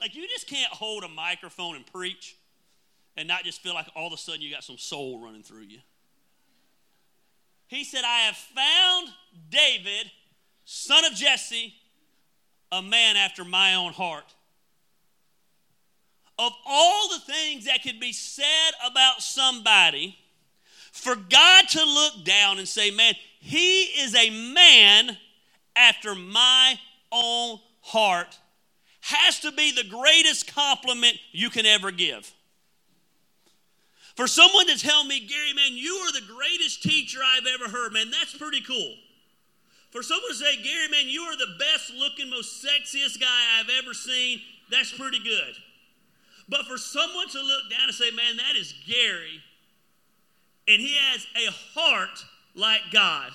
like you just can't hold a microphone and preach and not just feel like all of a sudden you got some soul running through you. He said, I have found David, son of Jesse, a man after my own heart. Of all the things that could be said about somebody, for God to look down and say, Man, he is a man after my own heart, has to be the greatest compliment you can ever give. For someone to tell me, Gary, man, you are the greatest teacher I've ever heard, man, that's pretty cool. For someone to say, Gary, man, you are the best looking, most sexiest guy I've ever seen, that's pretty good. But for someone to look down and say, man, that is Gary, and he has a heart like God.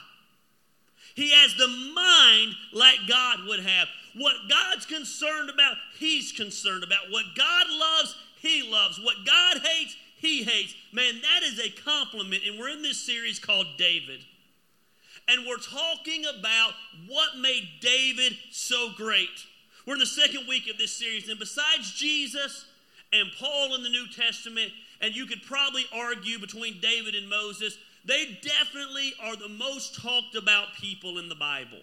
He has the mind like God would have. What God's concerned about, he's concerned about. What God loves, he loves. What God hates, he hates. Man, that is a compliment. And we're in this series called David. And we're talking about what made David so great. We're in the second week of this series. And besides Jesus and Paul in the New Testament, and you could probably argue between David and Moses, they definitely are the most talked about people in the Bible.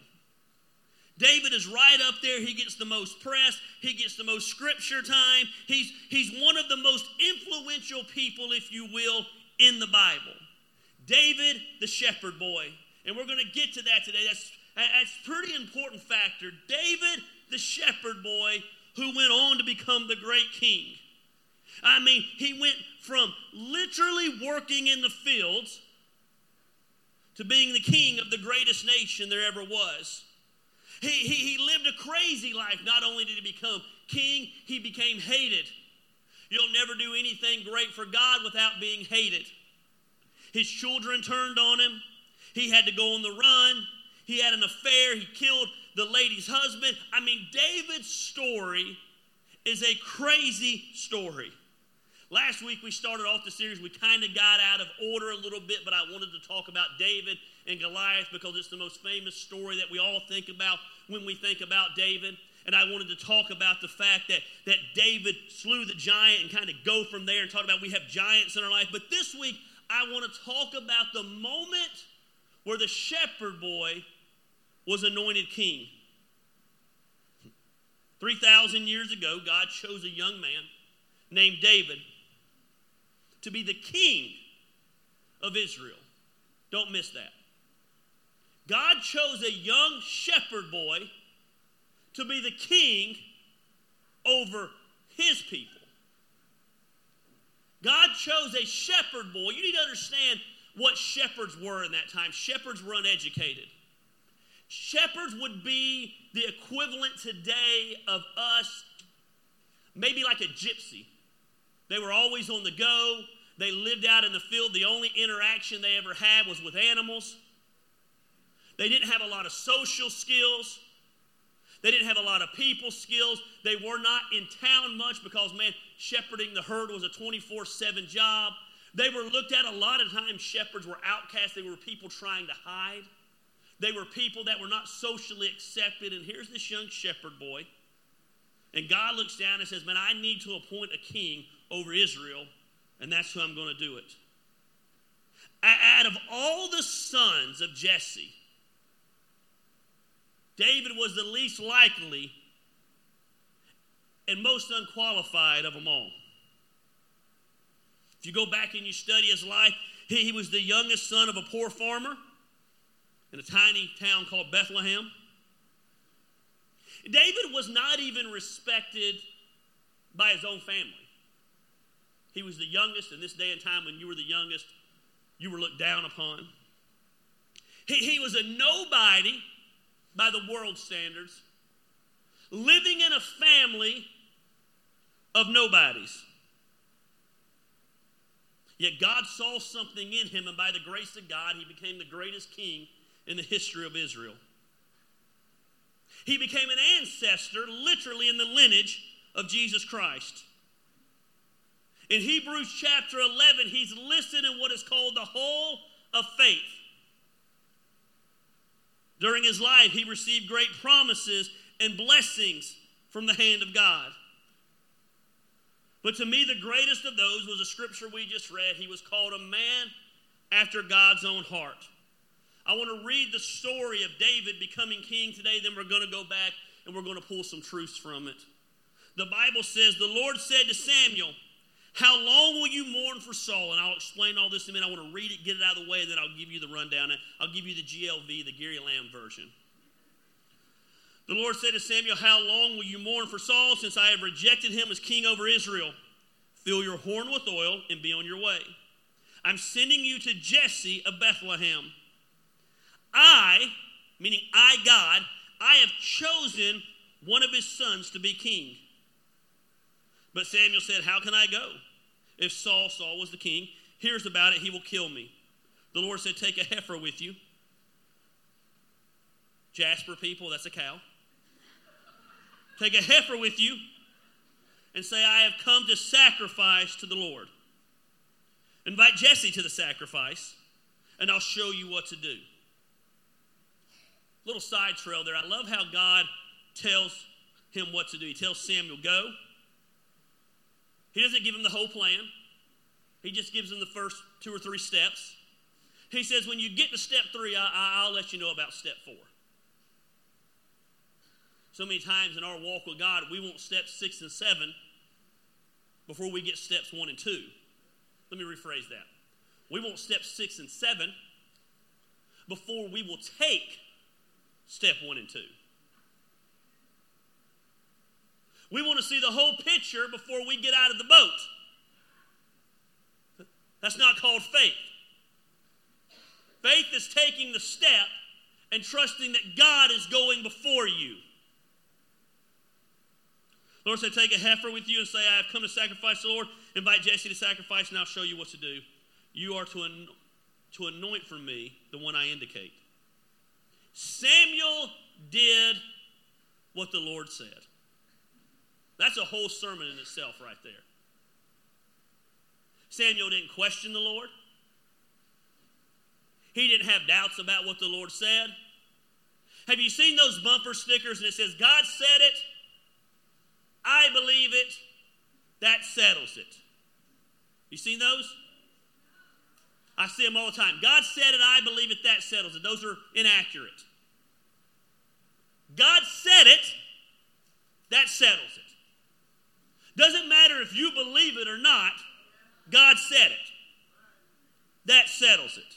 David is right up there. He gets the most press. He gets the most scripture time. He's, he's one of the most influential people, if you will, in the Bible. David, the shepherd boy. And we're going to get to that today. That's, that's pretty important factor. David, the shepherd boy, who went on to become the great king. I mean, he went from literally working in the fields to being the king of the greatest nation there ever was. He, he, he lived a crazy life. Not only did he become king, he became hated. You'll never do anything great for God without being hated. His children turned on him. He had to go on the run. He had an affair. He killed the lady's husband. I mean, David's story is a crazy story. Last week we started off the series. We kind of got out of order a little bit, but I wanted to talk about David and Goliath because it's the most famous story that we all think about when we think about David. And I wanted to talk about the fact that, that David slew the giant and kind of go from there and talk about we have giants in our life. But this week, I want to talk about the moment where the shepherd boy was anointed king. 3,000 years ago, God chose a young man named David to be the king of Israel. Don't miss that. God chose a young shepherd boy to be the king over his people. God chose a shepherd boy. You need to understand what shepherds were in that time. Shepherds were uneducated. Shepherds would be the equivalent today of us, maybe like a gypsy. They were always on the go. They lived out in the field. The only interaction they ever had was with animals. They didn't have a lot of social skills. They didn't have a lot of people skills. They were not in town much because, man, shepherding the herd was a 24 7 job. They were looked at a lot of times, shepherds were outcasts. They were people trying to hide. They were people that were not socially accepted. And here's this young shepherd boy. And God looks down and says, Man, I need to appoint a king over Israel, and that's who I'm going to do it. Out of all the sons of Jesse, David was the least likely and most unqualified of them all. If you go back and you study his life, he, he was the youngest son of a poor farmer in a tiny town called Bethlehem. David was not even respected by his own family. He was the youngest in this day and time when you were the youngest, you were looked down upon. He, he was a nobody by the world standards, living in a family of nobodies. Yet God saw something in him, and by the grace of God, he became the greatest king in the history of Israel. He became an ancestor, literally in the lineage of Jesus Christ. In Hebrews chapter 11, he's listed in what is called the hall of faith. During his life, he received great promises and blessings from the hand of God. But to me, the greatest of those was a scripture we just read. He was called a man after God's own heart. I want to read the story of David becoming king today, then we're going to go back and we're going to pull some truths from it. The Bible says, The Lord said to Samuel, How long will you mourn for Saul? And I'll explain all this in a minute. I want to read it, get it out of the way, and then I'll give you the rundown. I'll give you the GLV, the Gary Lamb version. The Lord said to Samuel, How long will you mourn for Saul since I have rejected him as king over Israel? Fill your horn with oil and be on your way. I'm sending you to Jesse of Bethlehem. I, meaning I, God, I have chosen one of his sons to be king. But Samuel said, How can I go? If Saul, Saul was the king, hears about it, he will kill me. The Lord said, Take a heifer with you. Jasper people, that's a cow. Take a heifer with you and say, I have come to sacrifice to the Lord. Invite Jesse to the sacrifice, and I'll show you what to do. Little side trail there. I love how God tells him what to do. He tells Samuel, Go. He doesn't give him the whole plan, he just gives him the first two or three steps. He says, When you get to step three, I, will let you know about step four. So many times in our walk with God, we want steps six and seven before we get steps one and two. Let me rephrase that. We want steps six and seven before we will take step one and two. We want to see the whole picture before we get out of the boat. That's not called faith. Faith is taking the step and trusting that God is going before you. Lord said, Take a heifer with you and say, I have come to sacrifice the Lord. Invite Jesse to sacrifice, and I'll show you what to do. You are to, an- to anoint for me the one I indicate. Samuel did what the Lord said. That's a whole sermon in itself, right there. Samuel didn't question the Lord. He didn't have doubts about what the Lord said. Have you seen those bumper stickers and it says, God said it, I believe it, that settles it. You seen those? I see them all the time. God said it, I believe it, that settles it. Those are inaccurate. God said it, that settles it. Doesn't matter if you believe it or not, God said it. That settles it.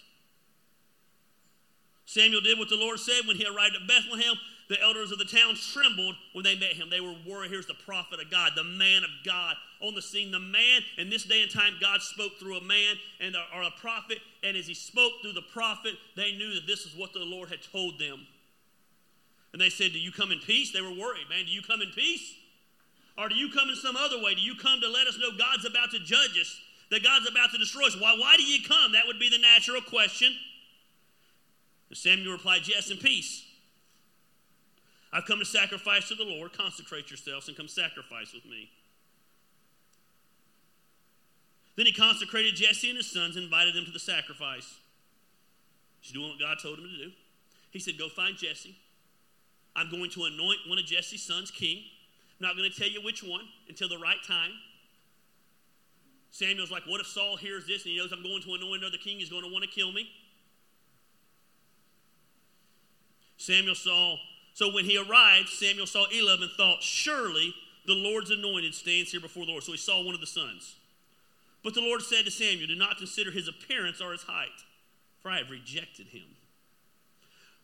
Samuel did what the Lord said when he arrived at Bethlehem. The elders of the town trembled when they met him. They were worried. Here's the prophet of God, the man of God on the scene. The man, in this day and time, God spoke through a man and or a prophet. And as he spoke through the prophet, they knew that this is what the Lord had told them. And they said, Do you come in peace? They were worried, man. Do you come in peace? Or do you come in some other way? Do you come to let us know God's about to judge us? That God's about to destroy us? Why, why do you come? That would be the natural question. And Samuel replied, Yes, in peace. I've come to sacrifice to the Lord. Consecrate yourselves and come sacrifice with me. Then he consecrated Jesse and his sons and invited them to the sacrifice. He's doing what God told him to do. He said, Go find Jesse. I'm going to anoint one of Jesse's sons king. Not going to tell you which one until the right time. Samuel's like, What if Saul hears this and he knows I'm going to anoint another king? He's going to want to kill me. Samuel saw so when he arrived, Samuel saw Eliab and thought, Surely the Lord's anointed stands here before the Lord. So he saw one of the sons. But the Lord said to Samuel, Do not consider his appearance or his height, for I have rejected him.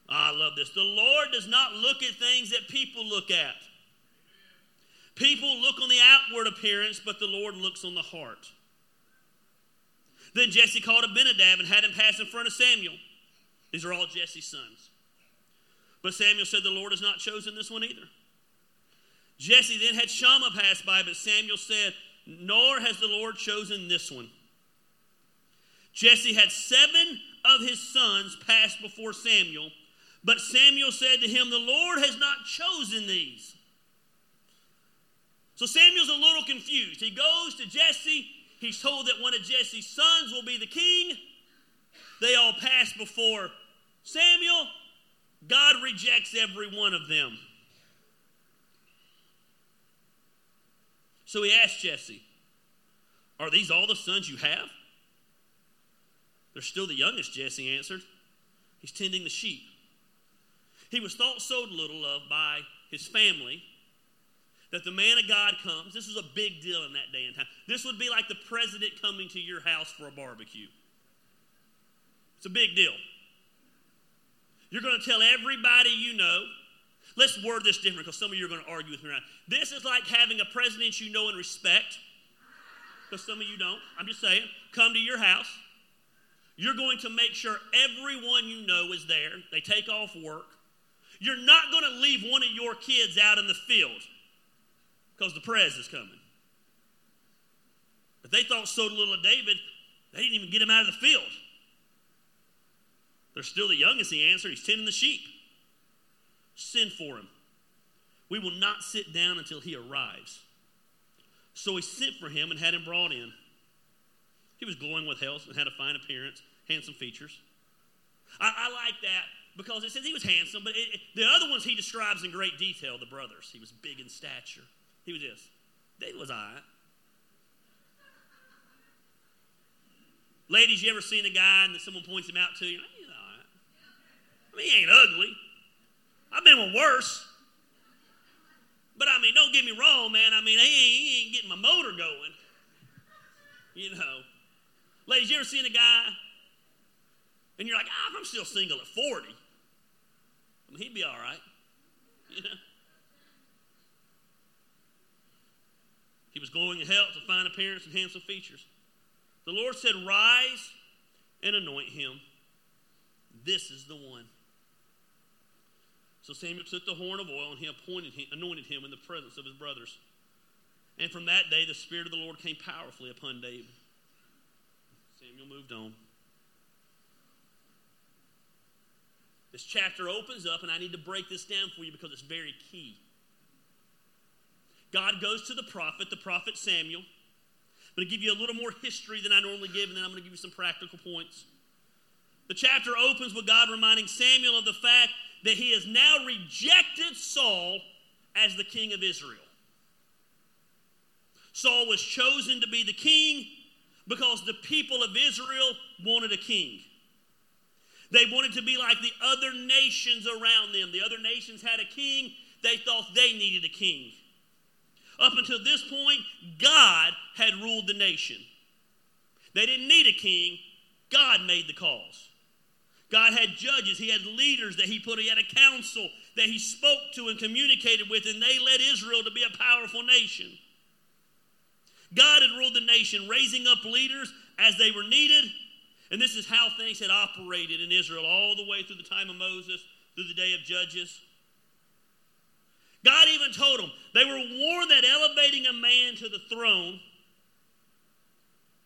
I love this. The Lord does not look at things that people look at. People look on the outward appearance, but the Lord looks on the heart. Then Jesse called Abinadab and had him pass in front of Samuel. These are all Jesse's sons. But Samuel said, The Lord has not chosen this one either. Jesse then had Shammah pass by, but Samuel said, Nor has the Lord chosen this one. Jesse had seven of his sons pass before Samuel, but Samuel said to him, The Lord has not chosen these. So Samuel's a little confused. He goes to Jesse. He's told that one of Jesse's sons will be the king. They all pass before Samuel. God rejects every one of them. So he asked Jesse, Are these all the sons you have? They're still the youngest, Jesse answered. He's tending the sheep. He was thought so little of by his family that the man of God comes. This was a big deal in that day and time. This would be like the president coming to your house for a barbecue. It's a big deal. You're going to tell everybody you know. Let's word this different because some of you are going to argue with me around. This is like having a president you know and respect, because some of you don't. I'm just saying, come to your house. You're going to make sure everyone you know is there. They take off work. You're not going to leave one of your kids out in the field because the prez is coming. If they thought so little of David, they didn't even get him out of the field. They're still the youngest, he answered. He's tending the sheep. Send for him. We will not sit down until he arrives. So he sent for him and had him brought in. He was glowing with health and had a fine appearance, handsome features. I, I like that because it says he was handsome, but it, the other ones he describes in great detail the brothers. He was big in stature. He was this. David was all right. Ladies, you ever seen a guy and someone points him out to you? He's all right. I mean, he ain't ugly. I've been with worse. But I mean, don't get me wrong, man. I mean, he ain't, he ain't getting my motor going. You know. Ladies, you ever seen a guy and you're like, ah, I'm still single at 40. I mean, he'd be all right. You know? He was glowing in health, a fine appearance, and handsome features. The Lord said, Rise and anoint him. This is the one. So Samuel took the horn of oil and he appointed him, anointed him in the presence of his brothers. And from that day, the Spirit of the Lord came powerfully upon David. Samuel moved on. This chapter opens up, and I need to break this down for you because it's very key. God goes to the prophet, the prophet Samuel. I'm going to give you a little more history than I normally give, and then I'm going to give you some practical points. The chapter opens with God reminding Samuel of the fact that he has now rejected Saul as the king of Israel. Saul was chosen to be the king because the people of Israel wanted a king. They wanted to be like the other nations around them. The other nations had a king, they thought they needed a king. Up until this point, God had ruled the nation. They didn't need a king, God made the calls. God had judges, He had leaders that He put, He had a council that He spoke to and communicated with, and they led Israel to be a powerful nation. God had ruled the nation, raising up leaders as they were needed. And this is how things had operated in Israel all the way through the time of Moses, through the day of Judges. God even told them they were warned that elevating a man to the throne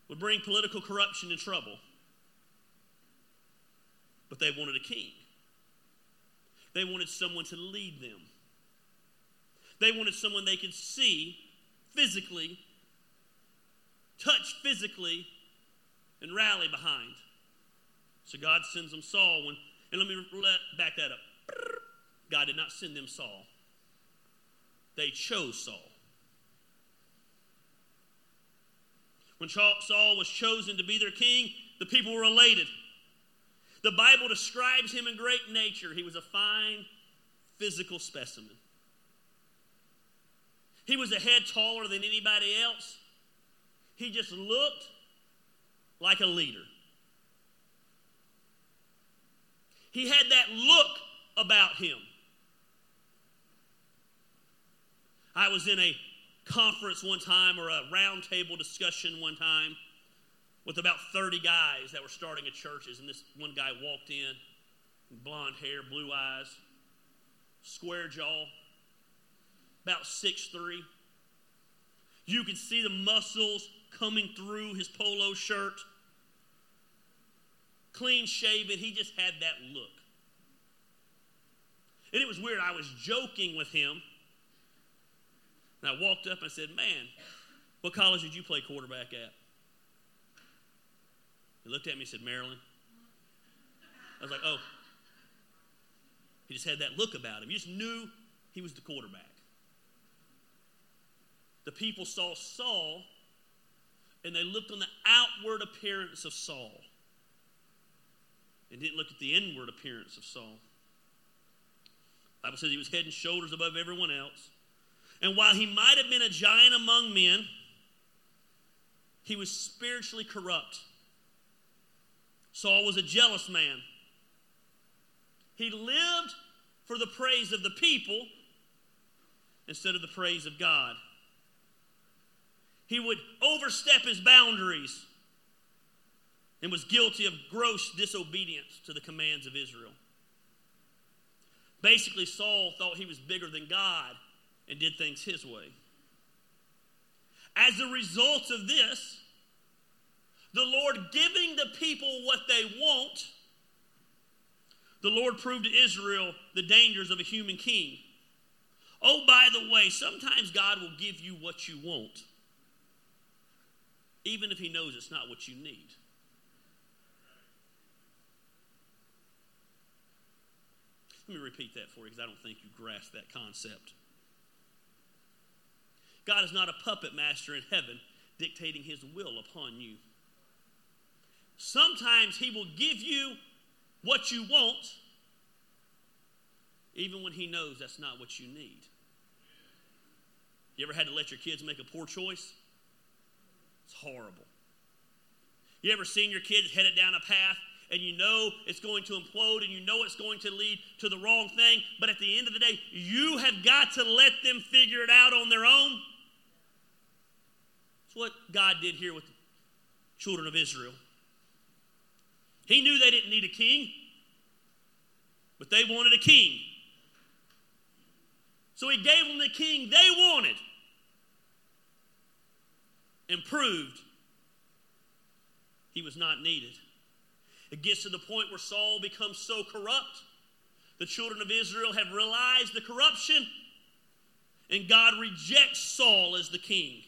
would bring political corruption and trouble. But they wanted a king. They wanted someone to lead them. They wanted someone they could see physically, touch physically, and rally behind. So God sends them Saul when, and let me let, back that up. God did not send them Saul. They chose Saul. When Saul was chosen to be their king, the people were elated. The Bible describes him in great nature. He was a fine physical specimen. He was a head taller than anybody else. He just looked like a leader. He had that look about him. I was in a conference one time or a roundtable discussion one time with about 30 guys that were starting at churches, and this one guy walked in, blonde hair, blue eyes, square jaw, about six three. You could see the muscles coming through his polo shirt. Clean shaven, he just had that look. And it was weird. I was joking with him and I walked up and I said, Man, what college did you play quarterback at? He looked at me and said, Maryland. I was like, Oh. He just had that look about him. You just knew he was the quarterback. The people saw Saul and they looked on the outward appearance of Saul and didn't look at the inward appearance of Saul. The Bible says he was head and shoulders above everyone else. And while he might have been a giant among men, he was spiritually corrupt. Saul was a jealous man. He lived for the praise of the people instead of the praise of God. He would overstep his boundaries and was guilty of gross disobedience to the commands of Israel. Basically, Saul thought he was bigger than God and did things his way. As a result of this, the Lord giving the people what they want, the Lord proved to Israel the dangers of a human king. Oh, by the way, sometimes God will give you what you want, even if He knows it's not what you need. Let me repeat that for you because I don't think you grasp that concept. God is not a puppet master in heaven dictating his will upon you. Sometimes he will give you what you want, even when he knows that's not what you need. You ever had to let your kids make a poor choice? It's horrible. You ever seen your kids headed down a path and you know it's going to implode and you know it's going to lead to the wrong thing, but at the end of the day, you have got to let them figure it out on their own. What God did here with the children of Israel. He knew they didn't need a king, but they wanted a king. So he gave them the king they wanted and proved he was not needed. It gets to the point where Saul becomes so corrupt. The children of Israel have realized the corruption, and God rejects Saul as the king.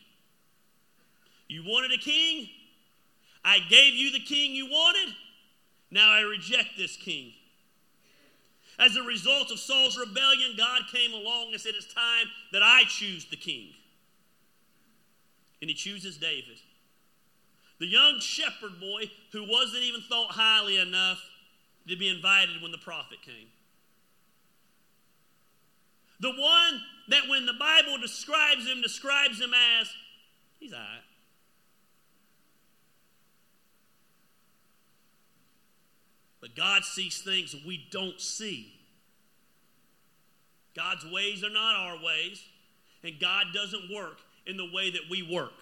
You wanted a king? I gave you the king you wanted. Now I reject this king. As a result of Saul's rebellion, God came along and said, It's time that I choose the king. And he chooses David the young shepherd boy who wasn't even thought highly enough to be invited when the prophet came. The one that when the Bible describes him, describes him as, he's all right. But God sees things we don't see. God's ways are not our ways, and God doesn't work in the way that we work.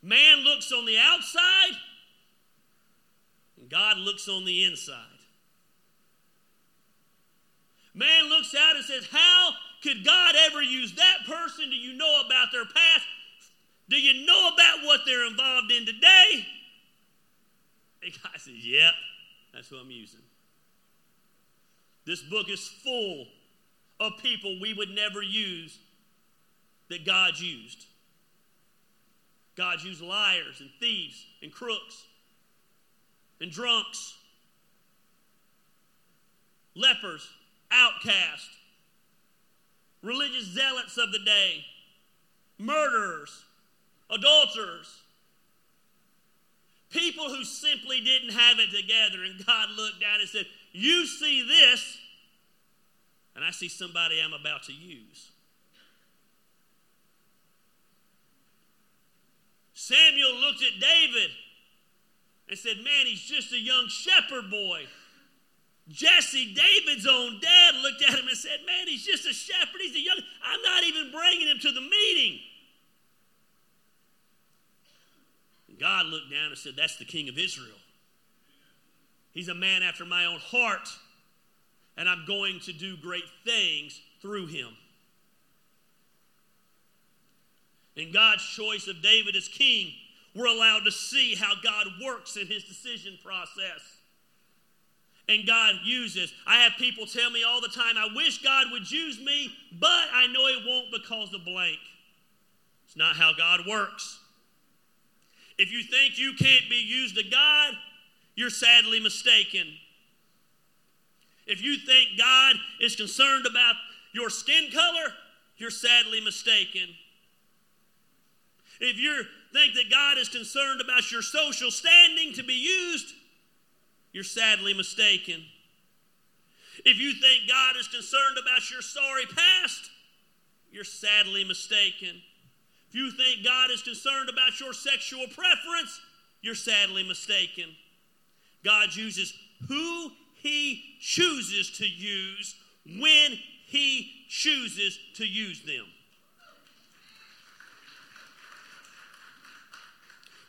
Man looks on the outside, and God looks on the inside. Man looks out and says, How could God ever use that person? Do you know about their past? Do you know about what they're involved in today? And God says, Yep, that's who I'm using. This book is full of people we would never use that God used. God's used liars and thieves and crooks and drunks, lepers, outcasts, religious zealots of the day, murderers, adulterers, people who simply didn't have it together. And God looked down and said, You see this, and I see somebody I'm about to use. Samuel looked at David and said, Man, he's just a young shepherd boy. Jesse, David's own dad, looked at him and said, Man, he's just a shepherd. He's a young, I'm not even bringing him to the meeting. And God looked down and said, That's the king of Israel. He's a man after my own heart, and I'm going to do great things through him. In God's choice of David as king, we're allowed to see how God works in his decision process. And God uses. I have people tell me all the time, I wish God would use me, but I know He won't because of blank. It's not how God works. If you think you can't be used to God, you're sadly mistaken. If you think God is concerned about your skin color, you're sadly mistaken. If you think that God is concerned about your social standing to be used, you're sadly mistaken. If you think God is concerned about your sorry past, you're sadly mistaken. If you think God is concerned about your sexual preference, you're sadly mistaken. God uses who He chooses to use when He chooses to use them.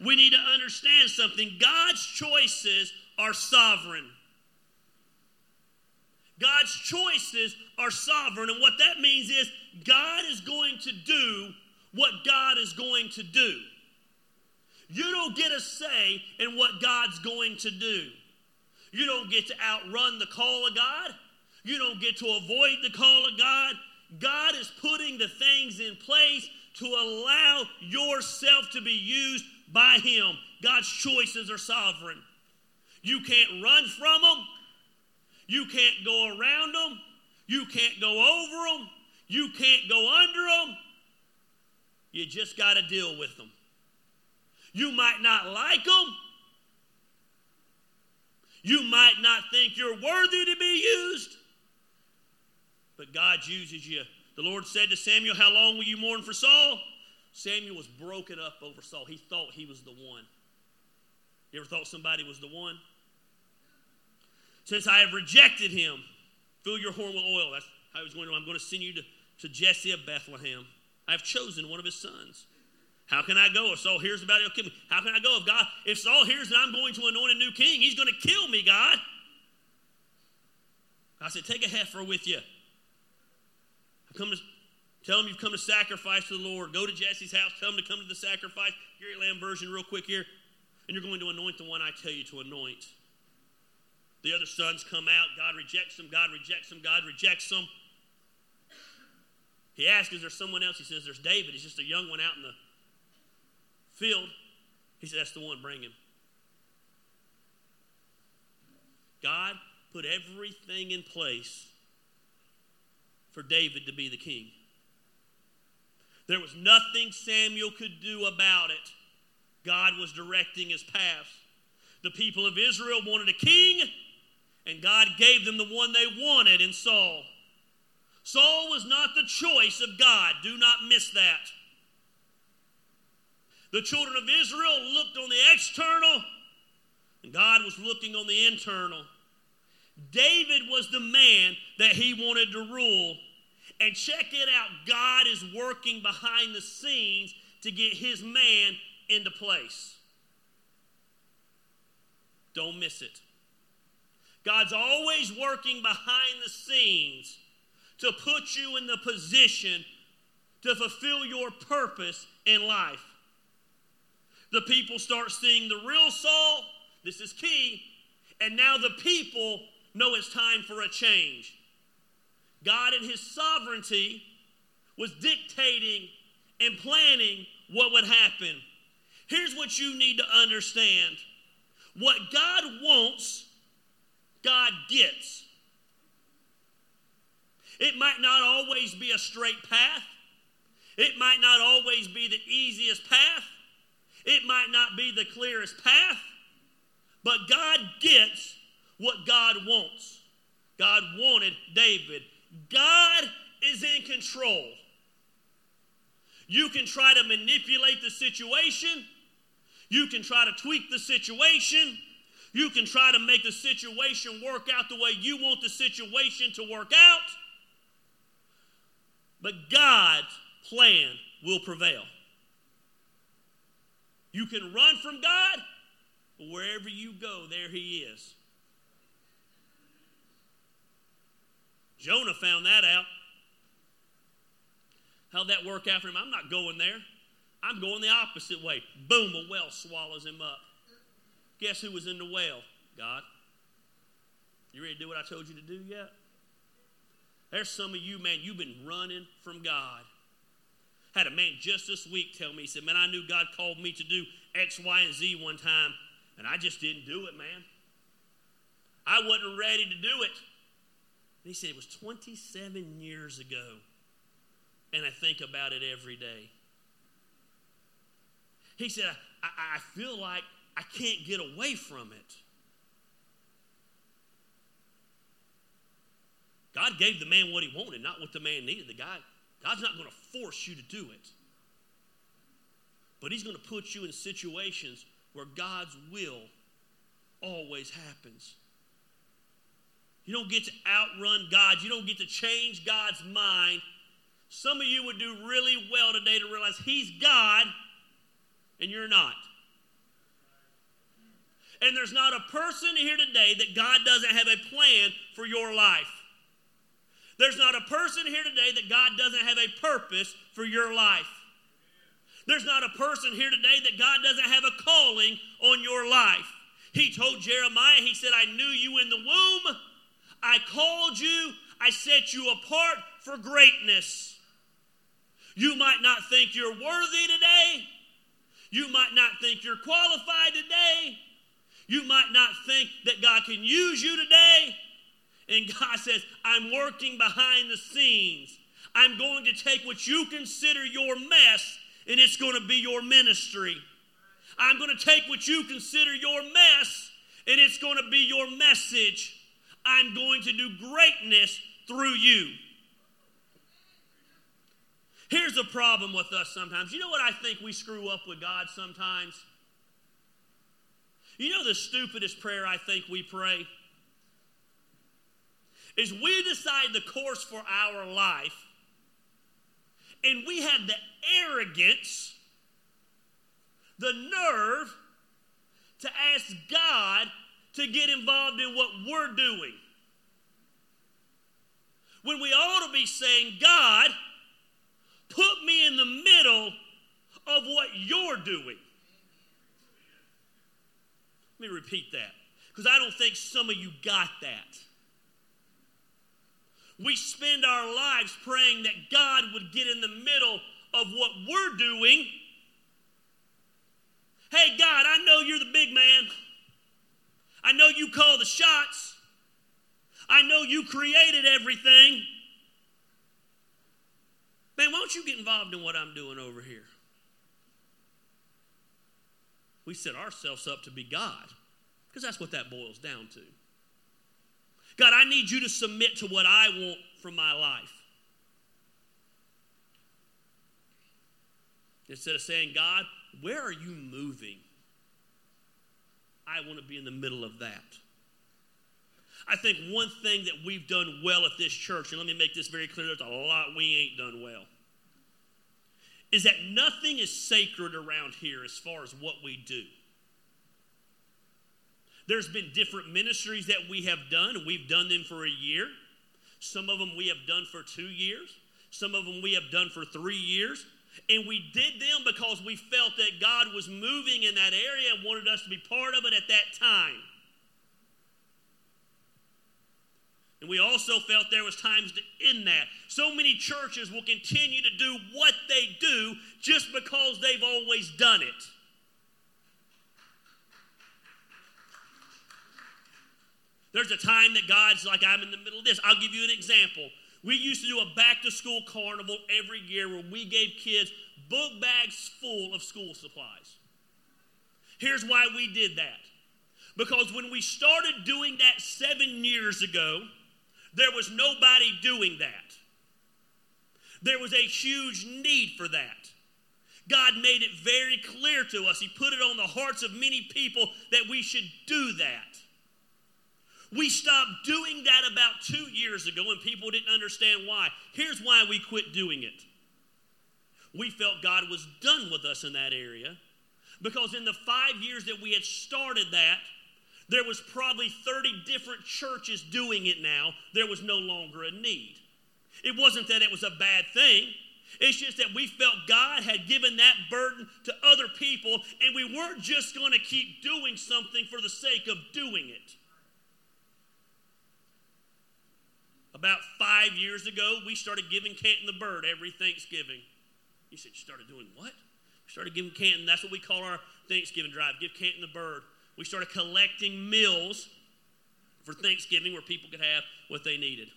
We need to understand something God's choices are sovereign. God's choices are sovereign, and what that means is God is going to do what God is going to do. You don't get a say in what God's going to do. You don't get to outrun the call of God. You don't get to avoid the call of God. God is putting the things in place to allow yourself to be used by Him. God's choices are sovereign. You can't run from them. You can't go around them. You can't go over them. You can't go under them. You just got to deal with them. You might not like them. You might not think you're worthy to be used. But God uses you. The Lord said to Samuel, How long will you mourn for Saul? Samuel was broken up over Saul. He thought he was the one. You ever thought somebody was the one? Since I have rejected him, fill your horn with oil. That's how he was going to. I'm going to send you to, to Jesse of Bethlehem. I have chosen one of his sons. How can I go? If Saul hears about it, he'll kill me. How can I go? If God, if Saul hears that I'm going to anoint a new king, he's going to kill me, God. I said, take a heifer with you. I come to tell him you've come to sacrifice to the Lord. Go to Jesse's house, tell him to come to the sacrifice. Gary Lamb version, real quick here. And you're going to anoint the one I tell you to anoint. The other sons come out. God rejects them. God rejects them. God rejects them. He asks, Is there someone else? He says, There's David. He's just a young one out in the field. He said, That's the one, bring him. God put everything in place for David to be the king. There was nothing Samuel could do about it. God was directing his path. The people of Israel wanted a king, and God gave them the one they wanted in Saul. Saul was not the choice of God. Do not miss that. The children of Israel looked on the external, and God was looking on the internal. David was the man that he wanted to rule. And check it out God is working behind the scenes to get his man into place. Don't miss it. God's always working behind the scenes to put you in the position to fulfill your purpose in life. The people start seeing the real Saul. This is key. And now the people know it's time for a change. God, in His sovereignty, was dictating and planning what would happen. Here's what you need to understand what God wants, God gets. It might not always be a straight path. It might not always be the easiest path. It might not be the clearest path. But God gets what God wants. God wanted David. God is in control. You can try to manipulate the situation. You can try to tweak the situation. You can try to make the situation work out the way you want the situation to work out. But God's plan will prevail. You can run from God, but wherever you go, there He is. Jonah found that out. How'd that work out for him? I'm not going there. I'm going the opposite way. Boom, a well swallows him up. Guess who was in the well? God. You ready to do what I told you to do yet? There's some of you, man, you've been running from God. Had a man just this week tell me, he said, Man, I knew God called me to do X, Y, and Z one time, and I just didn't do it, man. I wasn't ready to do it. And he said it was 27 years ago, and I think about it every day. He said, I, I feel like I can't get away from it. God gave the man what he wanted, not what the man needed. The guy, God's not going to force you to do it. But he's going to put you in situations where God's will always happens. You don't get to outrun God. You don't get to change God's mind. Some of you would do really well today to realize He's God and you're not. And there's not a person here today that God doesn't have a plan for your life. There's not a person here today that God doesn't have a purpose for your life. There's not a person here today that God doesn't have a calling on your life. He told Jeremiah, He said, I knew you in the womb, I called you, I set you apart for greatness. You might not think you're worthy today. You might not think you're qualified today. You might not think that God can use you today. And God says, I'm working behind the scenes. I'm going to take what you consider your mess and it's going to be your ministry. I'm going to take what you consider your mess and it's going to be your message. I'm going to do greatness through you. Here's the problem with us sometimes. You know what I think we screw up with God sometimes? You know the stupidest prayer I think we pray? Is we decide the course for our life, and we have the arrogance, the nerve to ask God to get involved in what we're doing. When we ought to be saying, God, put me in the middle of what you're doing. Let me repeat that because I don't think some of you got that we spend our lives praying that God would get in the middle of what we're doing. Hey, God, I know you're the big man. I know you call the shots. I know you created everything. Man, why don't you get involved in what I'm doing over here? We set ourselves up to be God because that's what that boils down to. God, I need you to submit to what I want from my life. Instead of saying, God, where are you moving? I want to be in the middle of that. I think one thing that we've done well at this church, and let me make this very clear there's a lot we ain't done well, is that nothing is sacred around here as far as what we do. There's been different ministries that we have done, and we've done them for a year. Some of them we have done for two years. Some of them we have done for three years. And we did them because we felt that God was moving in that area and wanted us to be part of it at that time. And we also felt there was times to end that. So many churches will continue to do what they do just because they've always done it. There's a time that God's like, I'm in the middle of this. I'll give you an example. We used to do a back to school carnival every year where we gave kids book bags full of school supplies. Here's why we did that. Because when we started doing that seven years ago, there was nobody doing that. There was a huge need for that. God made it very clear to us. He put it on the hearts of many people that we should do that. We stopped doing that about two years ago and people didn't understand why. Here's why we quit doing it. We felt God was done with us in that area because in the five years that we had started that, there was probably 30 different churches doing it now. There was no longer a need. It wasn't that it was a bad thing. It's just that we felt God had given that burden to other people, and we weren't just going to keep doing something for the sake of doing it. About five years ago, we started giving Canton the Bird every Thanksgiving. He said, You started doing what? We started giving Canton, that's what we call our Thanksgiving drive, give Canton the Bird. We started collecting meals for Thanksgiving where people could have what they needed.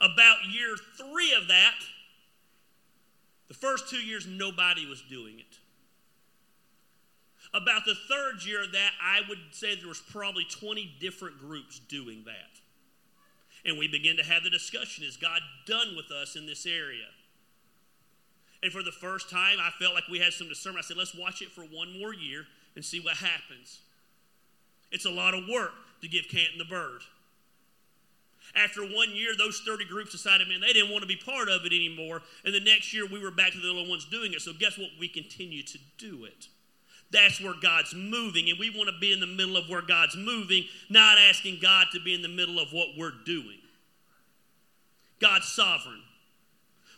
About year three of that, The first two years, nobody was doing it. About the third year of that, I would say there was probably 20 different groups doing that. And we begin to have the discussion is God done with us in this area? And for the first time, I felt like we had some discernment. I said, let's watch it for one more year and see what happens. It's a lot of work to give Canton the bird. After one year, those 30 groups decided, man, they didn't want to be part of it anymore. And the next year, we were back to the little ones doing it. So, guess what? We continue to do it. That's where God's moving. And we want to be in the middle of where God's moving, not asking God to be in the middle of what we're doing. God's sovereign.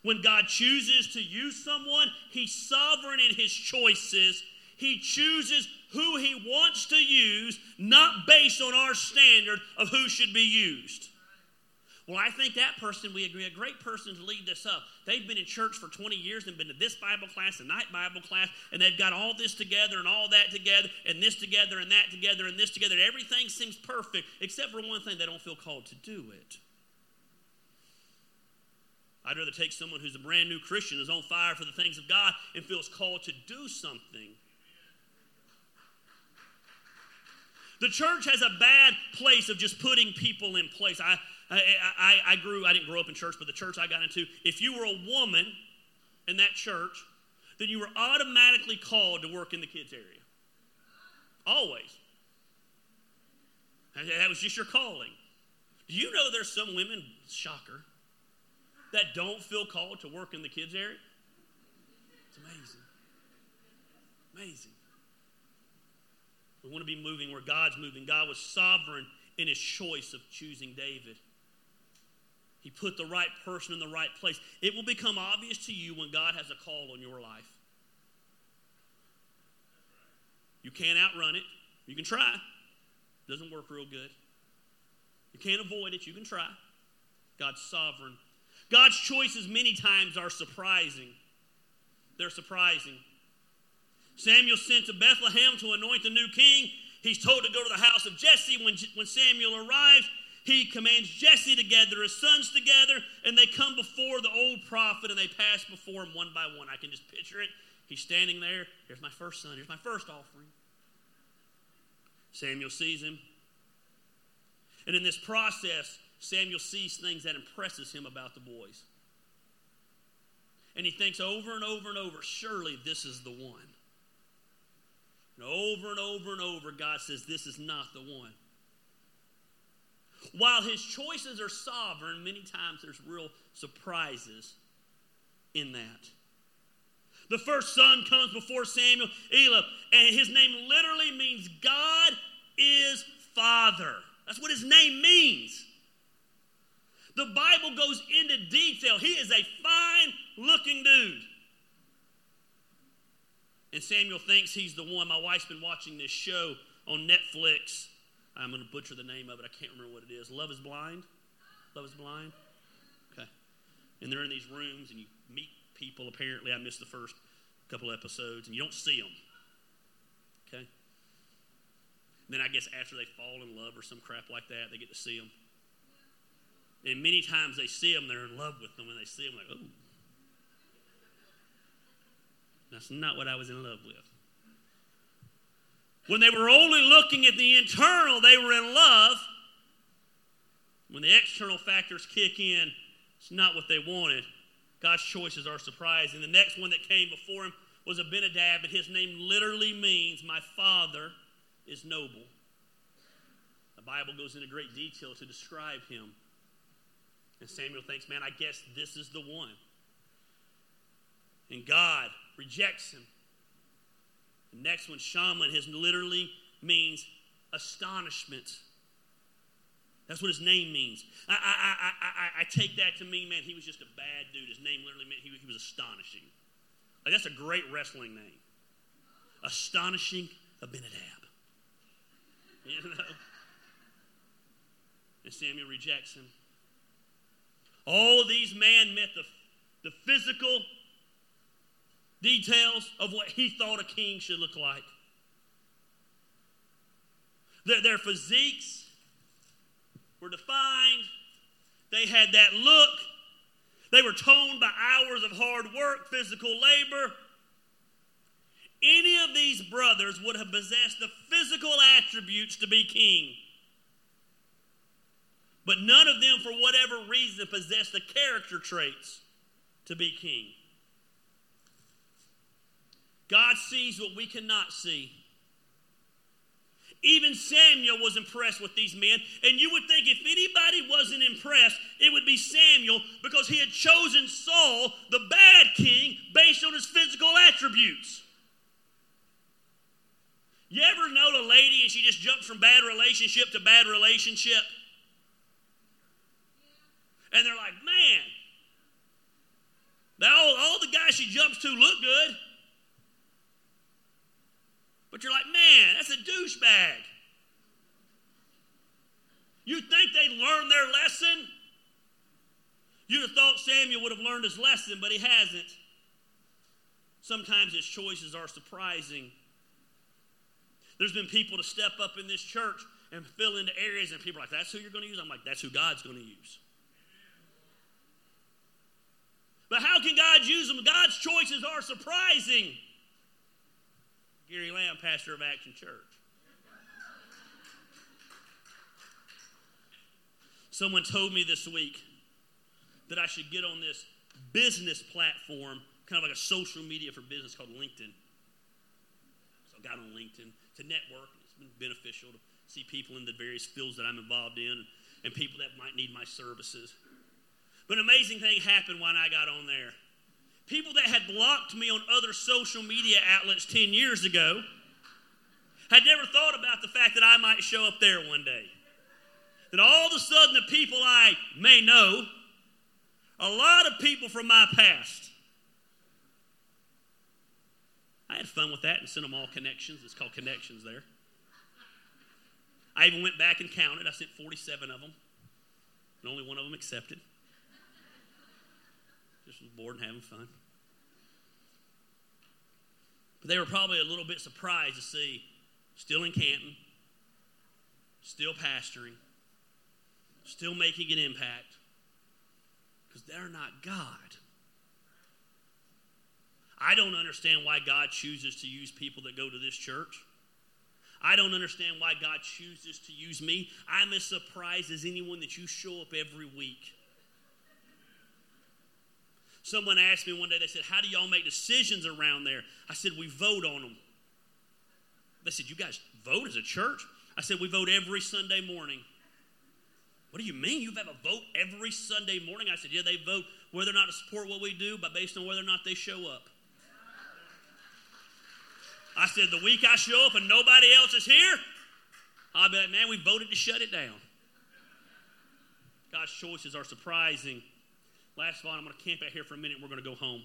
When God chooses to use someone, He's sovereign in His choices. He chooses who He wants to use, not based on our standard of who should be used. Well, I think that person, we agree, a great person to lead this up. They've been in church for 20 years and been to this Bible class and night Bible class, and they've got all this together and all that together, and this together and that together and this together. Everything seems perfect, except for one thing they don't feel called to do it. I'd rather take someone who's a brand new Christian, is on fire for the things of God, and feels called to do something. The church has a bad place of just putting people in place. I, I, I, grew, I didn't grow up in church, but the church I got into, if you were a woman in that church, then you were automatically called to work in the kids' area. Always. That was just your calling. Do you know there's some women, shocker, that don't feel called to work in the kids' area? It's amazing. Amazing. We want to be moving where God's moving. God was sovereign in his choice of choosing David. He put the right person in the right place. It will become obvious to you when God has a call on your life. You can't outrun it. You can try. It doesn't work real good. You can't avoid it. You can try. God's sovereign. God's choices many times are surprising. They're surprising. Samuel sent to Bethlehem to anoint the new king. He's told to go to the house of Jesse. When, when Samuel arrives, he commands Jesse to gather his sons together, and they come before the old prophet and they pass before him one by one. I can just picture it. He's standing there. Here's my first son. Here's my first offering. Samuel sees him. And in this process, Samuel sees things that impresses him about the boys. And he thinks over and over and over, surely this is the one. And over and over and over, God says, This is not the one. While his choices are sovereign, many times there's real surprises in that. The first son comes before Samuel, Eliab, and his name literally means God is Father. That's what his name means. The Bible goes into detail. He is a fine looking dude. And Samuel thinks he's the one. My wife's been watching this show on Netflix. I'm going to butcher the name of it. I can't remember what it is. Love is Blind? Love is Blind? Okay. And they're in these rooms and you meet people. Apparently, I missed the first couple episodes and you don't see them. Okay. And then I guess after they fall in love or some crap like that, they get to see them. And many times they see them, they're in love with them, and they see them like, oh, that's not what I was in love with. When they were only looking at the internal, they were in love. When the external factors kick in, it's not what they wanted. God's choices are surprising. The next one that came before him was Abinadab, and his name literally means, My father is noble. The Bible goes into great detail to describe him. And Samuel thinks, Man, I guess this is the one. And God rejects him. Next one, Shammah, his literally means astonishment. That's what his name means. I, I, I, I, take that to mean, man, he was just a bad dude. His name literally meant he, he was astonishing. Like, that's a great wrestling name. Astonishing Abinadab. You know? And Samuel rejects him. All these men met the, the physical details of what he thought a king should look like. Their, their physiques were defined, they had that look. They were toned by hours of hard work, physical labor. Any of these brothers would have possessed the physical attributes to be king. But none of them, for whatever reason, possessed the character traits to be king. God sees what we cannot see. Even Samuel was impressed with these men. And you would think if anybody wasn't impressed, it would be Samuel because he had chosen Saul, the bad king, based on his physical attributes. You ever know a lady and she just jumps from bad relationship to bad relationship? And they're like, man, all, all the guys she jumps to look good. But you're like, man, that's a douchebag. You think they learned their lesson? You'd have thought Samuel would have learned his lesson, but he hasn't. Sometimes his choices are surprising. There's been people to step up in this church and fill into areas, and people are like, that's who you're going to use? I'm like, that's who God's going to use. But how can God use them? God's choices are surprising. Gary Lamb, pastor of Action Church. Someone told me this week that I should get on this business platform, kind of like a social media for business called LinkedIn. So I got on LinkedIn to network. It's been beneficial to see people in the various fields that I'm involved in and people that might need my services. But an amazing thing happened when I got on there. People that had blocked me on other social media outlets 10 years ago had never thought about the fact that I might show up there one day. That all of a sudden, the people I may know, a lot of people from my past. I had fun with that and sent them all connections. It's called connections there. I even went back and counted. I sent 47 of them, and only one of them accepted. Just was bored and having fun. But they were probably a little bit surprised to see still in Canton, still pastoring, still making an impact, because they're not God. I don't understand why God chooses to use people that go to this church. I don't understand why God chooses to use me. I'm as surprised as anyone that you show up every week. Someone asked me one day, they said, How do y'all make decisions around there? I said, We vote on them. They said, You guys vote as a church? I said, We vote every Sunday morning. What do you mean you have a vote every Sunday morning? I said, Yeah, they vote whether or not to support what we do, but based on whether or not they show up. I said, The week I show up and nobody else is here, I'll be like, Man, we voted to shut it down. God's choices are surprising. Last all, I'm going to camp out here for a minute. We're going to go home.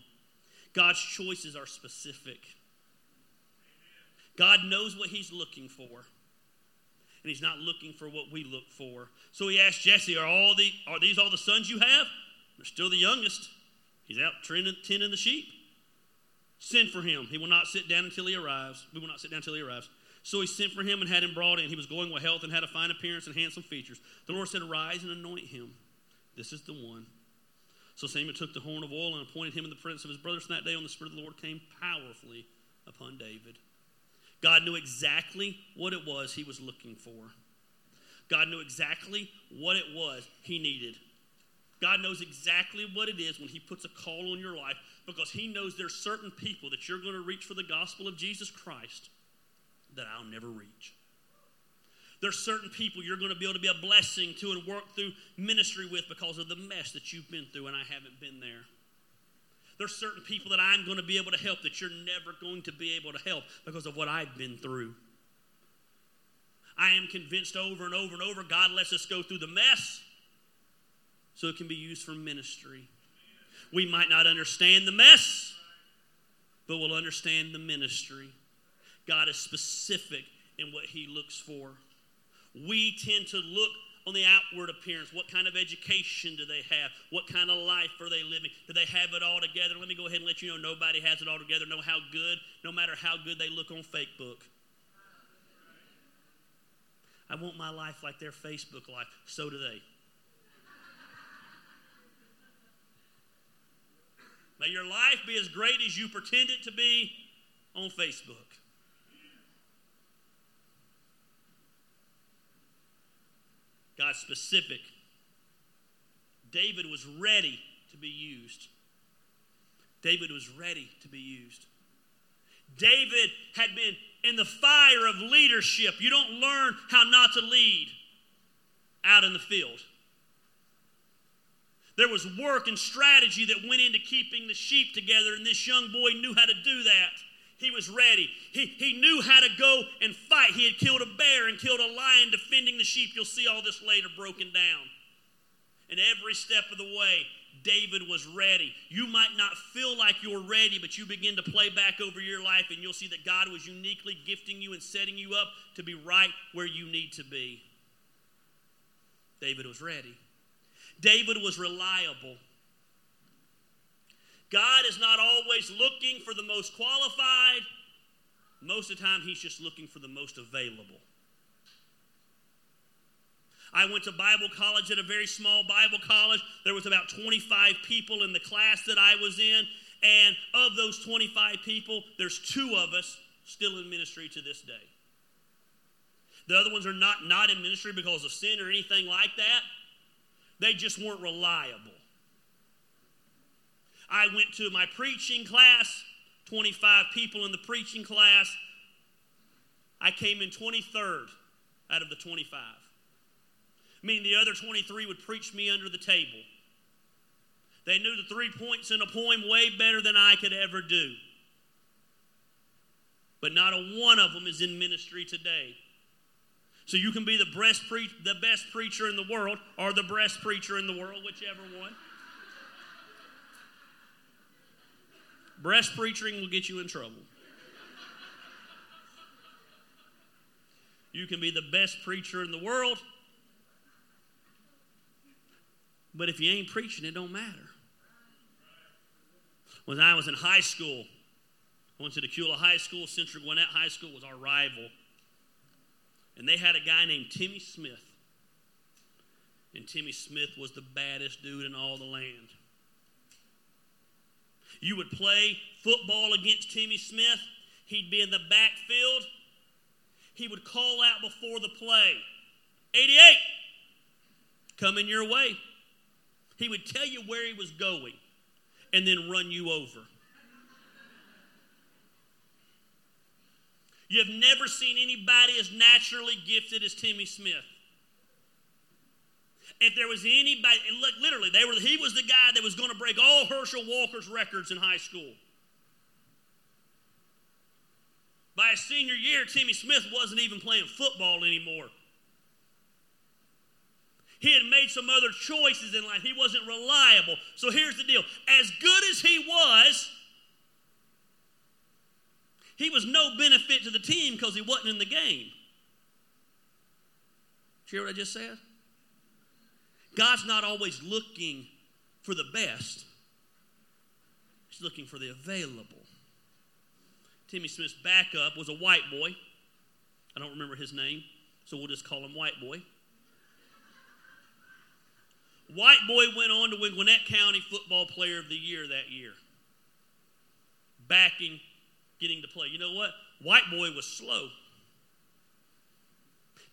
God's choices are specific. God knows what He's looking for, and He's not looking for what we look for. So He asked Jesse, "Are all the are these all the sons you have?" They're still the youngest. He's out tending the sheep. Send for him. He will not sit down until he arrives. We will not sit down until he arrives. So he sent for him and had him brought in. He was going with health and had a fine appearance and handsome features. The Lord said, Arise and anoint him. This is the one. So Samuel took the horn of oil and appointed him in the presence of his brothers. And that day, on the Spirit of the Lord came powerfully upon David. God knew exactly what it was he was looking for. God knew exactly what it was he needed. God knows exactly what it is when he puts a call on your life because he knows there's certain people that you're going to reach for the gospel of Jesus Christ that I'll never reach. There's certain people you're going to be able to be a blessing to and work through ministry with because of the mess that you've been through, and I haven't been there. There's certain people that I'm going to be able to help that you're never going to be able to help because of what I've been through. I am convinced over and over and over God lets us go through the mess so it can be used for ministry. We might not understand the mess, but we'll understand the ministry. God is specific in what He looks for we tend to look on the outward appearance. What kind of education do they have? What kind of life are they living? Do they have it all together? Let me go ahead and let you know nobody has it all together. Know how good, no matter how good they look on Facebook. I want my life like their Facebook life. So do they. May your life be as great as you pretend it to be on Facebook. God's specific. David was ready to be used. David was ready to be used. David had been in the fire of leadership. You don't learn how not to lead out in the field. There was work and strategy that went into keeping the sheep together, and this young boy knew how to do that. He was ready. He, he knew how to go and fight. He had killed a bear and killed a lion defending the sheep. You'll see all this later broken down. And every step of the way, David was ready. You might not feel like you're ready, but you begin to play back over your life, and you'll see that God was uniquely gifting you and setting you up to be right where you need to be. David was ready. David was reliable. God is not always looking for the most qualified. Most of the time, He's just looking for the most available. I went to Bible college at a very small Bible college. There was about 25 people in the class that I was in. And of those 25 people, there's two of us still in ministry to this day. The other ones are not, not in ministry because of sin or anything like that. They just weren't reliable. I went to my preaching class, 25 people in the preaching class. I came in 23rd out of the 25. Meaning the other 23 would preach me under the table. They knew the three points in a poem way better than I could ever do. But not a one of them is in ministry today. So you can be the best, pre- the best preacher in the world or the best preacher in the world, whichever one. Breast preaching will get you in trouble. You can be the best preacher in the world, but if you ain't preaching, it don't matter. When I was in high school, I went to Dacula High School. Central Gwinnett High School was our rival. And they had a guy named Timmy Smith. And Timmy Smith was the baddest dude in all the land. You would play football against Timmy Smith, he'd be in the backfield. He would call out before the play 88, coming your way. He would tell you where he was going and then run you over. You have never seen anybody as naturally gifted as Timmy Smith. If there was anybody, literally, they were, he was the guy that was going to break all Herschel Walker's records in high school. By his senior year, Timmy Smith wasn't even playing football anymore. He had made some other choices in life. He wasn't reliable. So here's the deal as good as he was, he was no benefit to the team because he wasn't in the game. Did you hear what I just said? God's not always looking for the best, He's looking for the available. Timmy Smith's backup was a white boy. I don't remember his name, so we'll just call him White Boy. White Boy went on to win Gwinnett County Football Player of the Year that year, backing getting to play. You know what? White boy was slow.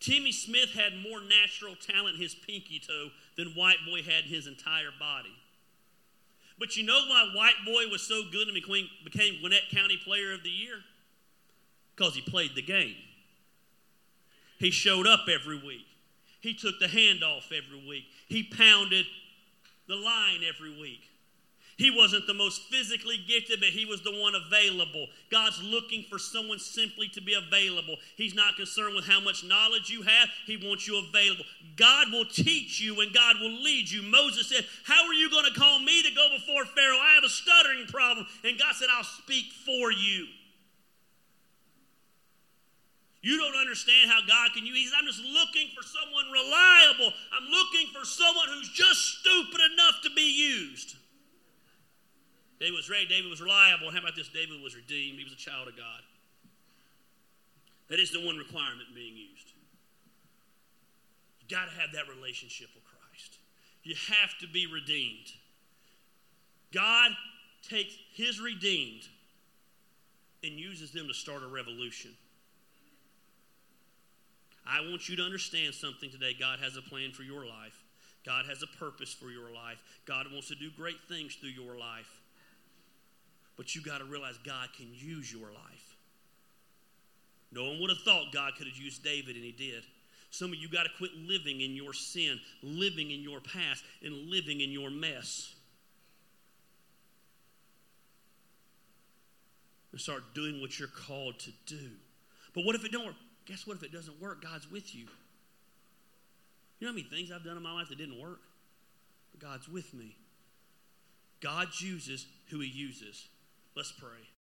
Timmy Smith had more natural talent in his pinky toe than White Boy had in his entire body. But you know why White Boy was so good and became, Gwinnett County Player of the Year? Because he played the game. He showed up every week. He took the handoff every week. He pounded the line every week. He wasn't the most physically gifted, but he was the one available. God's looking for someone simply to be available. He's not concerned with how much knowledge you have, He wants you available. God will teach you and God will lead you. Moses said, How are you going to call me to go before Pharaoh? I have a stuttering problem. And God said, I'll speak for you. You don't understand how God can use. He says, I'm just looking for someone reliable. I'm looking for someone who's just stupid enough to be used. David was ready. David was reliable. How about this? David was redeemed. He was a child of God. That is the one requirement being used. You've got to have that relationship with Christ. You have to be redeemed. God takes his redeemed and uses them to start a revolution. I want you to understand something today. God has a plan for your life. God has a purpose for your life. God wants to do great things through your life. But you got to realize God can use your life. No one would have thought God could have used David, and he did. Some of you got to quit living in your sin, living in your past, and living in your mess. And start doing what you're called to do. But what if it don't work? Guess what? If it doesn't work, God's with you. You know how many things I've done in my life that didn't work? But God's with me. God uses who He uses. Let's pray.